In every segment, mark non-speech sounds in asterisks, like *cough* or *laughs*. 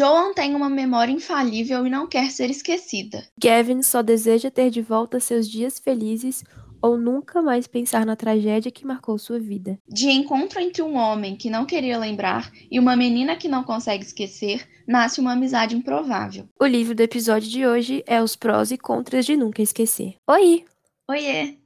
Joan tem uma memória infalível e não quer ser esquecida. Gavin só deseja ter de volta seus dias felizes ou nunca mais pensar na tragédia que marcou sua vida. De encontro entre um homem que não queria lembrar e uma menina que não consegue esquecer, nasce uma amizade improvável. O livro do episódio de hoje é Os Prós e Contras de Nunca Esquecer. Oi! Oiê!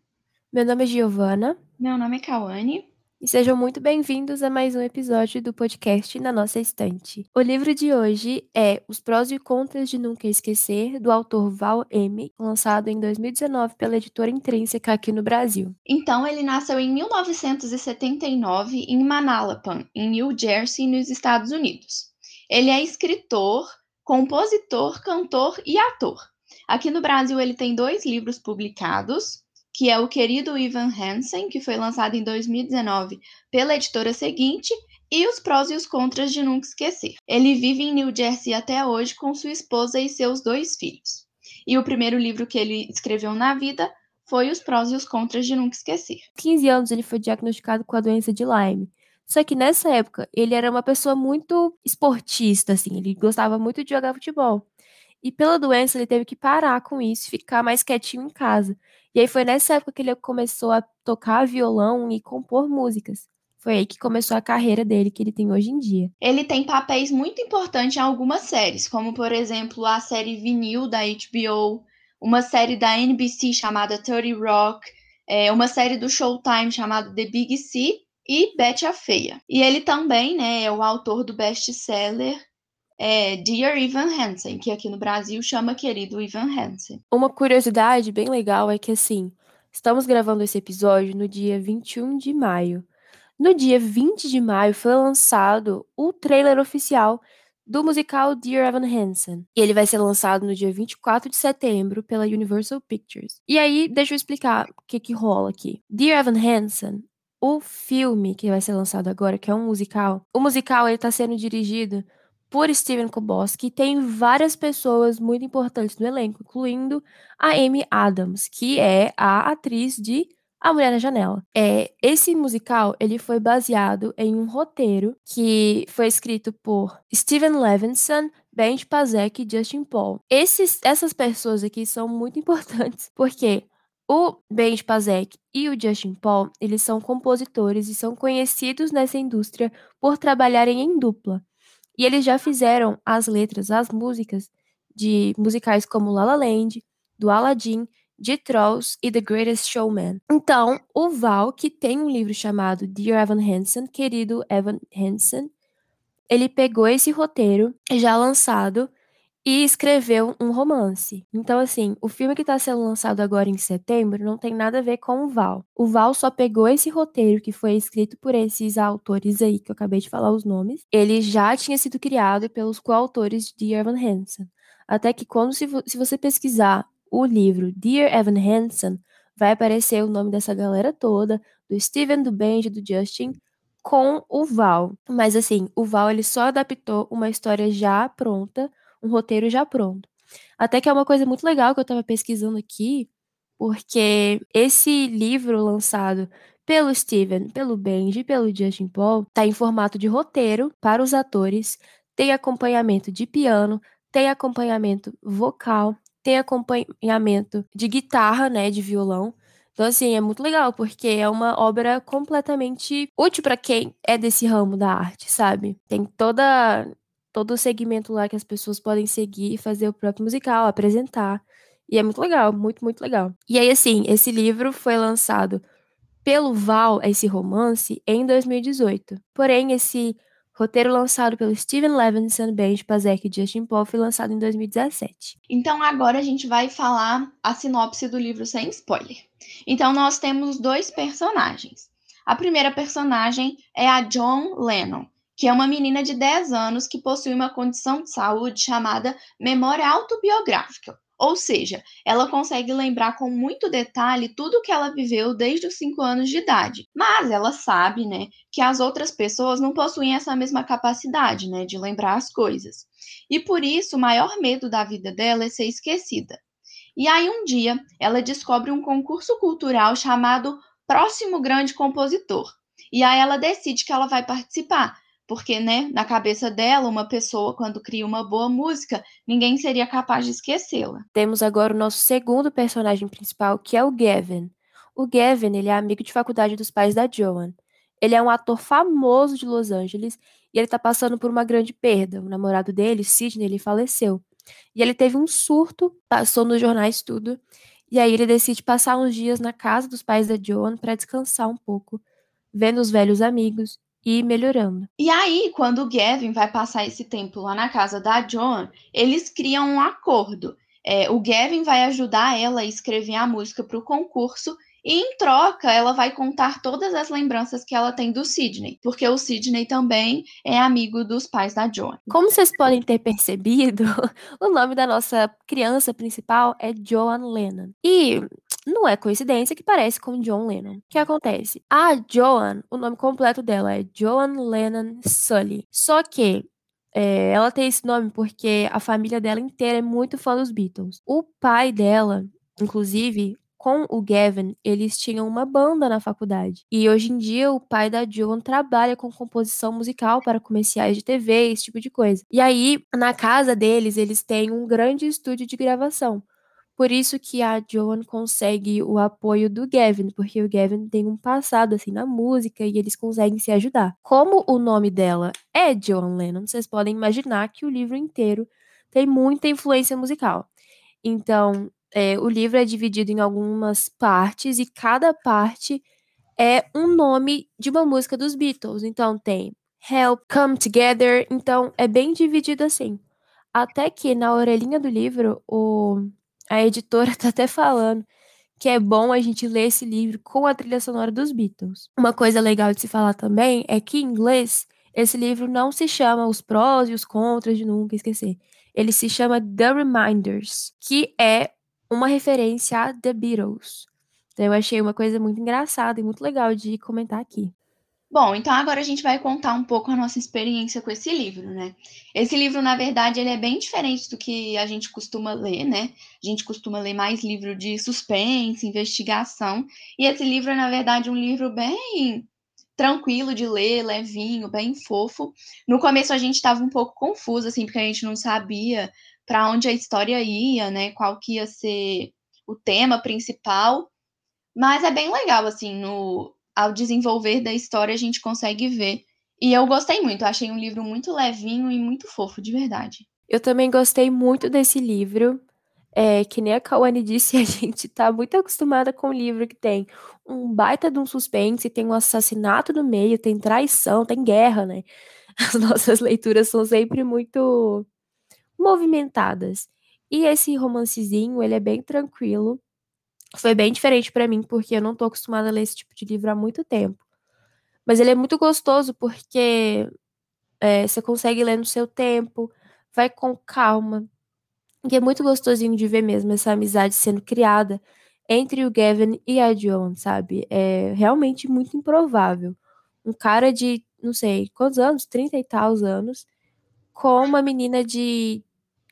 Meu nome é Giovana. Meu nome é Kawane. E sejam muito bem-vindos a mais um episódio do podcast Na Nossa Estante. O livro de hoje é Os Prós e Contras de Nunca Esquecer, do autor Val M., lançado em 2019 pela editora Intrínseca aqui no Brasil. Então, ele nasceu em 1979 em Manalapan, em New Jersey, nos Estados Unidos. Ele é escritor, compositor, cantor e ator. Aqui no Brasil, ele tem dois livros publicados, que é o querido Ivan Hansen, que foi lançado em 2019 pela editora seguinte, e os prós e os contras de nunca esquecer. Ele vive em New Jersey até hoje com sua esposa e seus dois filhos. E o primeiro livro que ele escreveu na vida foi Os Prós e os Contras de Nunca Esquecer. 15 anos ele foi diagnosticado com a doença de Lyme. Só que nessa época ele era uma pessoa muito esportista, assim, ele gostava muito de jogar futebol. E pela doença ele teve que parar com isso, ficar mais quietinho em casa. E aí foi nessa época que ele começou a tocar violão e compor músicas. Foi aí que começou a carreira dele que ele tem hoje em dia. Ele tem papéis muito importantes em algumas séries, como por exemplo a série Vinil da HBO, uma série da NBC chamada 30 Rock, é, uma série do Showtime chamada The Big C e Betty a Feia. E ele também né, é o autor do best-seller é Dear Ivan Hansen, que aqui no Brasil chama Querido Ivan Hansen. Uma curiosidade bem legal é que, assim, estamos gravando esse episódio no dia 21 de maio. No dia 20 de maio foi lançado o trailer oficial do musical Dear Evan Hansen. E ele vai ser lançado no dia 24 de setembro pela Universal Pictures. E aí, deixa eu explicar o que que rola aqui. Dear Evan Hansen, o filme que vai ser lançado agora, que é um musical, o musical ele tá sendo dirigido por Steven Koboski, tem várias pessoas muito importantes no elenco, incluindo a Amy Adams, que é a atriz de A Mulher na Janela. É, esse musical ele foi baseado em um roteiro que foi escrito por Steven Levinson, Ben Pazek e Justin Paul. Esses, essas pessoas aqui são muito *laughs* importantes, porque o Ben Pazek e o Justin Paul, eles são compositores e são conhecidos nessa indústria por trabalharem em dupla. E eles já fizeram as letras, as músicas de musicais como La La Land, do Aladdin, de Trolls e The Greatest Showman. Então, o Val, que tem um livro chamado Dear Evan Hansen, querido Evan Hansen, ele pegou esse roteiro já lançado e escreveu um romance. Então, assim, o filme que está sendo lançado agora em setembro não tem nada a ver com o Val. O Val só pegou esse roteiro que foi escrito por esses autores aí, que eu acabei de falar os nomes. Ele já tinha sido criado pelos coautores de Evan Hansen. Até que quando, se, se você pesquisar o livro Dear Evan Hansen, vai aparecer o nome dessa galera toda, do Steven, do Benji, do Justin, com o Val. Mas assim, o Val ele só adaptou uma história já pronta um roteiro já pronto. Até que é uma coisa muito legal que eu estava pesquisando aqui, porque esse livro lançado pelo Steven, pelo Benji e pelo Justin Paul está em formato de roteiro para os atores, tem acompanhamento de piano, tem acompanhamento vocal, tem acompanhamento de guitarra, né, de violão. Então, assim, é muito legal, porque é uma obra completamente útil para quem é desse ramo da arte, sabe? Tem toda todo o segmento lá que as pessoas podem seguir e fazer o próprio musical, apresentar. E é muito legal, muito, muito legal. E aí, assim, esse livro foi lançado pelo Val, esse romance, em 2018. Porém, esse roteiro lançado pelo Steven Levinson, Ben Pazek e Justin Paul foi lançado em 2017. Então, agora a gente vai falar a sinopse do livro sem spoiler. Então, nós temos dois personagens. A primeira personagem é a John Lennon, que é uma menina de 10 anos que possui uma condição de saúde chamada memória autobiográfica. Ou seja, ela consegue lembrar com muito detalhe tudo o que ela viveu desde os 5 anos de idade. Mas ela sabe, né, que as outras pessoas não possuem essa mesma capacidade, né, de lembrar as coisas. E por isso, o maior medo da vida dela é ser esquecida. E aí um dia, ela descobre um concurso cultural chamado Próximo Grande Compositor. E aí ela decide que ela vai participar, porque, né, na cabeça dela, uma pessoa, quando cria uma boa música, ninguém seria capaz de esquecê-la. Temos agora o nosso segundo personagem principal, que é o Gavin. O Gavin, ele é amigo de faculdade dos pais da Joan. Ele é um ator famoso de Los Angeles e ele tá passando por uma grande perda. O namorado dele, Sidney, ele faleceu. E ele teve um surto, passou nos jornais tudo. E aí ele decide passar uns dias na casa dos pais da Joan para descansar um pouco, vendo os velhos amigos e ir melhorando. E aí, quando o Gavin vai passar esse tempo lá na casa da Joan, eles criam um acordo. É, o Gavin vai ajudar ela a escrever a música para o concurso e em troca, ela vai contar todas as lembranças que ela tem do Sidney, porque o Sidney também é amigo dos pais da Joan. Como vocês podem ter percebido, *laughs* o nome da nossa criança principal é Joan Lennon. E não é coincidência que parece com John Lennon. O que acontece? A Joan, o nome completo dela é Joan Lennon Sully. Só que é, ela tem esse nome porque a família dela inteira é muito fã dos Beatles. O pai dela, inclusive, com o Gavin, eles tinham uma banda na faculdade. E hoje em dia o pai da Joan trabalha com composição musical para comerciais de TV, esse tipo de coisa. E aí, na casa deles, eles têm um grande estúdio de gravação. Por isso que a Joan consegue o apoio do Gavin, porque o Gavin tem um passado assim na música e eles conseguem se ajudar. Como o nome dela é Joan Lennon, vocês podem imaginar que o livro inteiro tem muita influência musical. Então, é, o livro é dividido em algumas partes e cada parte é um nome de uma música dos Beatles. Então tem Help, Come Together. Então é bem dividido assim. Até que na orelhinha do livro, o, a editora tá até falando que é bom a gente ler esse livro com a trilha sonora dos Beatles. Uma coisa legal de se falar também é que em inglês esse livro não se chama Os Prós e os Contras de Nunca Esquecer. Ele se chama The Reminders, que é uma referência a The Beatles. Então, eu achei uma coisa muito engraçada e muito legal de comentar aqui. Bom, então agora a gente vai contar um pouco a nossa experiência com esse livro, né? Esse livro, na verdade, ele é bem diferente do que a gente costuma ler, né? A gente costuma ler mais livro de suspense, investigação, e esse livro é, na verdade, um livro bem tranquilo de ler, levinho, bem fofo. No começo a gente estava um pouco confuso, assim, porque a gente não sabia para onde a história ia, né? Qual que ia ser o tema principal. Mas é bem legal, assim, no, ao desenvolver da história a gente consegue ver. E eu gostei muito, achei um livro muito levinho e muito fofo, de verdade. Eu também gostei muito desse livro. É, que nem a Kawane disse, *laughs* a gente tá muito acostumada com o livro que tem um baita de um suspense, tem um assassinato no meio, tem traição, tem guerra, né? *laughs* As nossas leituras são sempre muito movimentadas. E esse romancezinho, ele é bem tranquilo. Foi bem diferente para mim, porque eu não tô acostumada a ler esse tipo de livro há muito tempo. Mas ele é muito gostoso porque é, você consegue ler no seu tempo, vai com calma. E é muito gostosinho de ver mesmo essa amizade sendo criada entre o Gavin e a Joan, sabe? É realmente muito improvável. Um cara de, não sei, quantos anos? 30 e tal anos, com uma menina de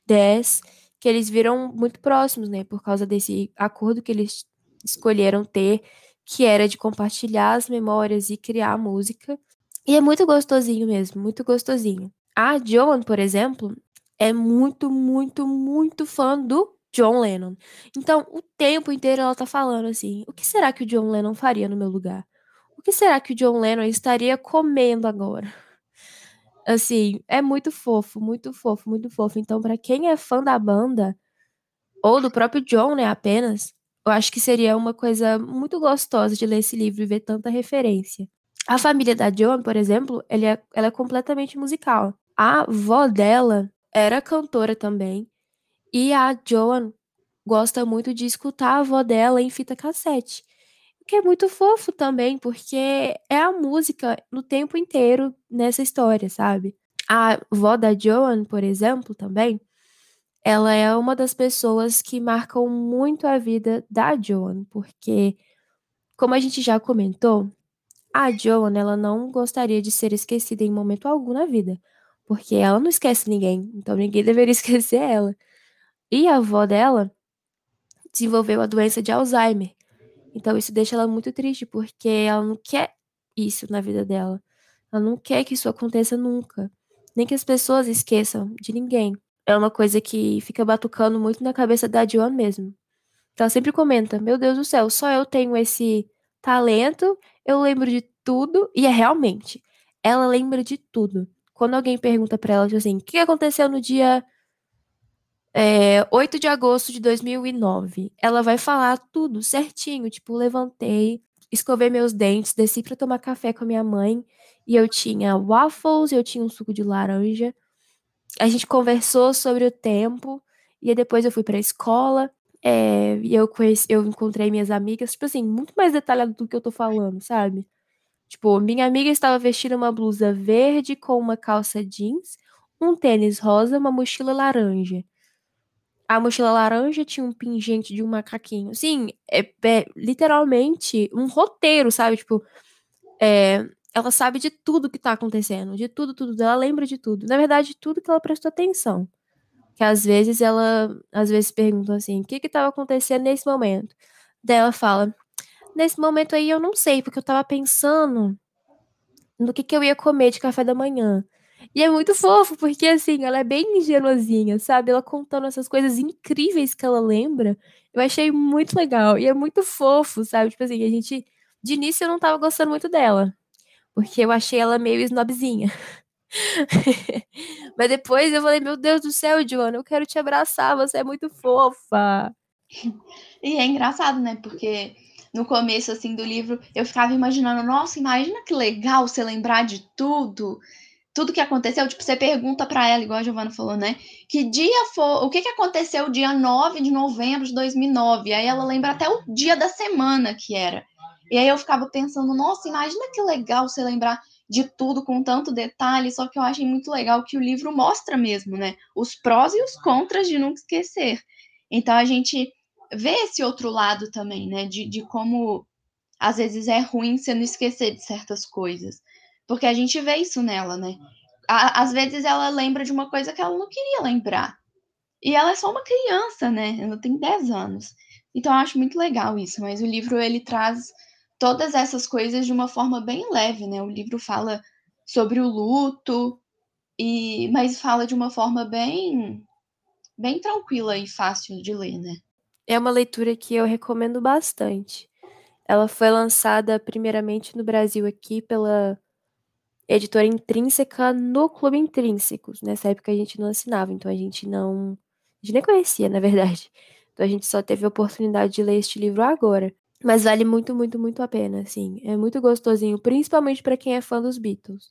10, que eles viram muito próximos, né? Por causa desse acordo que eles escolheram ter, que era de compartilhar as memórias e criar música. E é muito gostosinho mesmo, muito gostosinho. A Joan, por exemplo, é muito, muito, muito fã do John Lennon. Então, o tempo inteiro ela tá falando assim: o que será que o John Lennon faria no meu lugar? O que será que o John Lennon estaria comendo agora? Assim, é muito fofo, muito fofo, muito fofo. Então, para quem é fã da banda, ou do próprio John, né, apenas, eu acho que seria uma coisa muito gostosa de ler esse livro e ver tanta referência. A família da Joan, por exemplo, é, ela é completamente musical. A avó dela era cantora também, e a Joan gosta muito de escutar a avó dela em fita cassete que é muito fofo também, porque é a música no tempo inteiro nessa história, sabe? A vó da Joan, por exemplo, também, ela é uma das pessoas que marcam muito a vida da Joan, porque, como a gente já comentou, a Joan, ela não gostaria de ser esquecida em momento algum na vida, porque ela não esquece ninguém, então ninguém *laughs* deveria esquecer ela. E a avó dela desenvolveu a doença de Alzheimer, então isso deixa ela muito triste, porque ela não quer isso na vida dela. Ela não quer que isso aconteça nunca. Nem que as pessoas esqueçam de ninguém. É uma coisa que fica batucando muito na cabeça da Joan mesmo. Ela sempre comenta: Meu Deus do céu, só eu tenho esse talento, eu lembro de tudo. E é realmente, ela lembra de tudo. Quando alguém pergunta para ela, tipo assim, o que aconteceu no dia é, 8 de agosto de 2009, ela vai falar tudo certinho. Tipo, levantei, escovei meus dentes, desci para tomar café com a minha mãe e eu tinha waffles, eu tinha um suco de laranja. A gente conversou sobre o tempo e depois eu fui para a escola é, e eu conheci, eu encontrei minhas amigas, tipo assim, muito mais detalhado do que eu tô falando, sabe? Tipo, minha amiga estava vestindo uma blusa verde com uma calça jeans, um tênis rosa, uma mochila laranja. A mochila laranja tinha um pingente de um macaquinho. Sim, é, é literalmente um roteiro, sabe? Tipo, é, ela sabe de tudo que tá acontecendo, de tudo, tudo. Ela lembra de tudo. Na verdade, tudo que ela prestou atenção que às vezes ela, às vezes pergunta assim, o que que estava acontecendo nesse momento? Daí ela fala, nesse momento aí eu não sei, porque eu tava pensando no que que eu ia comer de café da manhã. E é muito fofo, porque assim, ela é bem ingenuazinha, sabe? Ela contando essas coisas incríveis que ela lembra. Eu achei muito legal. E é muito fofo, sabe? Tipo assim, a gente. De início eu não tava gostando muito dela. Porque eu achei ela meio snobzinha. *laughs* Mas depois eu falei, meu Deus do céu, Joana, eu quero te abraçar, você é muito fofa. E é engraçado, né? Porque no começo, assim, do livro, eu ficava imaginando, nossa, imagina que legal você lembrar de tudo, tudo que aconteceu. Tipo, você pergunta para ela, igual a Giovana falou, né? Que dia foi, o que, que aconteceu dia 9 de novembro de 2009? Aí ela lembra até o dia da semana que era. E aí eu ficava pensando, nossa, imagina que legal você lembrar de tudo com tanto detalhe, só que eu achei muito legal que o livro mostra mesmo, né? Os prós e os contras de nunca esquecer. Então a gente vê esse outro lado também, né? De, de como às vezes é ruim você não esquecer de certas coisas. Porque a gente vê isso nela, né? às vezes ela lembra de uma coisa que ela não queria lembrar. E ela é só uma criança, né? Ela tem 10 anos. Então eu acho muito legal isso, mas o livro ele traz todas essas coisas de uma forma bem leve, né? O livro fala sobre o luto e mas fala de uma forma bem bem tranquila e fácil de ler, né? É uma leitura que eu recomendo bastante. Ela foi lançada primeiramente no Brasil aqui pela editora Intrínseca no Clube Intrínsecos. Nessa época a gente não assinava, então a gente não. A gente nem conhecia, na verdade. Então a gente só teve a oportunidade de ler este livro agora. Mas vale muito, muito, muito a pena, assim. É muito gostosinho, principalmente para quem é fã dos Beatles.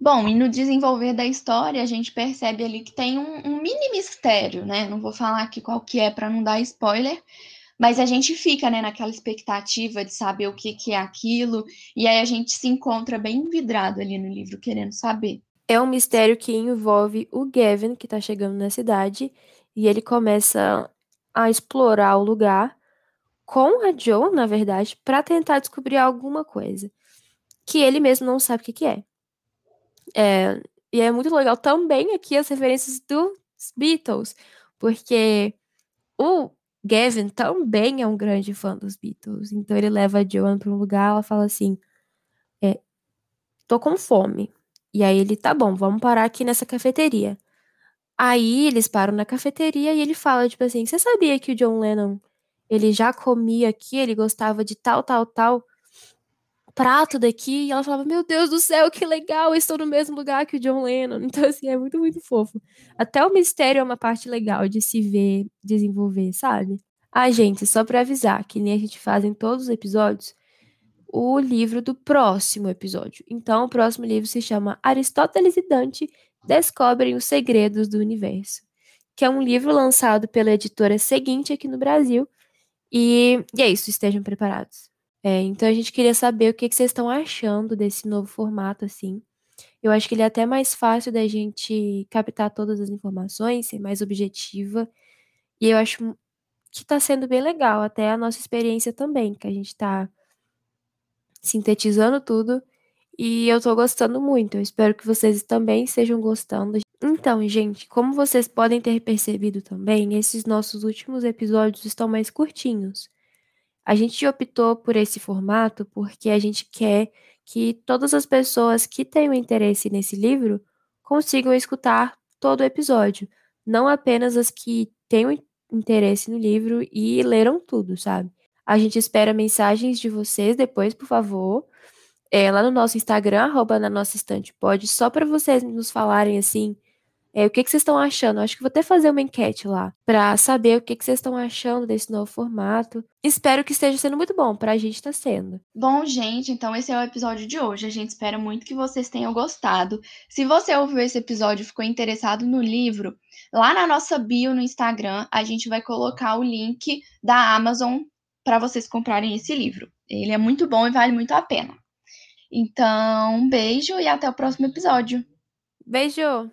Bom, e no desenvolver da história, a gente percebe ali que tem um, um mini mistério, né? Não vou falar aqui qual que é para não dar spoiler, mas a gente fica, né, naquela expectativa de saber o que, que é aquilo, e aí a gente se encontra bem vidrado ali no livro, querendo saber. É um mistério que envolve o Gavin, que tá chegando na cidade, e ele começa a explorar o lugar com a Joe, na verdade, para tentar descobrir alguma coisa que ele mesmo não sabe o que, que é. é. E é muito legal também aqui as referências dos Beatles, porque o Gavin também é um grande fã dos Beatles. Então ele leva a Joan para um lugar, ela fala assim: é, tô com fome. E aí ele, tá bom, vamos parar aqui nessa cafeteria. Aí eles param na cafeteria e ele fala, tipo assim, você sabia que o John Lennon ele já comia aqui, ele gostava de tal, tal, tal prato daqui, e ela falava, meu Deus do céu, que legal, estou no mesmo lugar que o John Lennon. Então, assim, é muito, muito fofo. Até o mistério é uma parte legal de se ver desenvolver, sabe? Ah, gente, só para avisar, que nem a gente faz em todos os episódios, o livro do próximo episódio. Então, o próximo livro se chama Aristóteles e Dante Descobrem os Segredos do Universo, que é um livro lançado pela editora seguinte aqui no Brasil, e, e é isso, estejam preparados. É, então a gente queria saber o que, que vocês estão achando desse novo formato, assim. Eu acho que ele é até mais fácil da gente captar todas as informações, ser mais objetiva. E eu acho que está sendo bem legal, até a nossa experiência também, que a gente está sintetizando tudo. E eu estou gostando muito. Eu espero que vocês também estejam gostando. Então, gente, como vocês podem ter percebido também, esses nossos últimos episódios estão mais curtinhos. A gente optou por esse formato porque a gente quer que todas as pessoas que tenham interesse nesse livro consigam escutar todo o episódio, não apenas as que tenham interesse no livro e leram tudo, sabe? A gente espera mensagens de vocês depois, por favor, é, lá no nosso Instagram, arroba na nossa estante pode, só para vocês nos falarem assim é, o que, que vocês estão achando? Acho que vou até fazer uma enquete lá para saber o que, que vocês estão achando desse novo formato. Espero que esteja sendo muito bom, para a gente está sendo. Bom, gente, então esse é o episódio de hoje. A gente espera muito que vocês tenham gostado. Se você ouviu esse episódio e ficou interessado no livro, lá na nossa bio no Instagram, a gente vai colocar o link da Amazon para vocês comprarem esse livro. Ele é muito bom e vale muito a pena. Então, um beijo e até o próximo episódio. Beijo!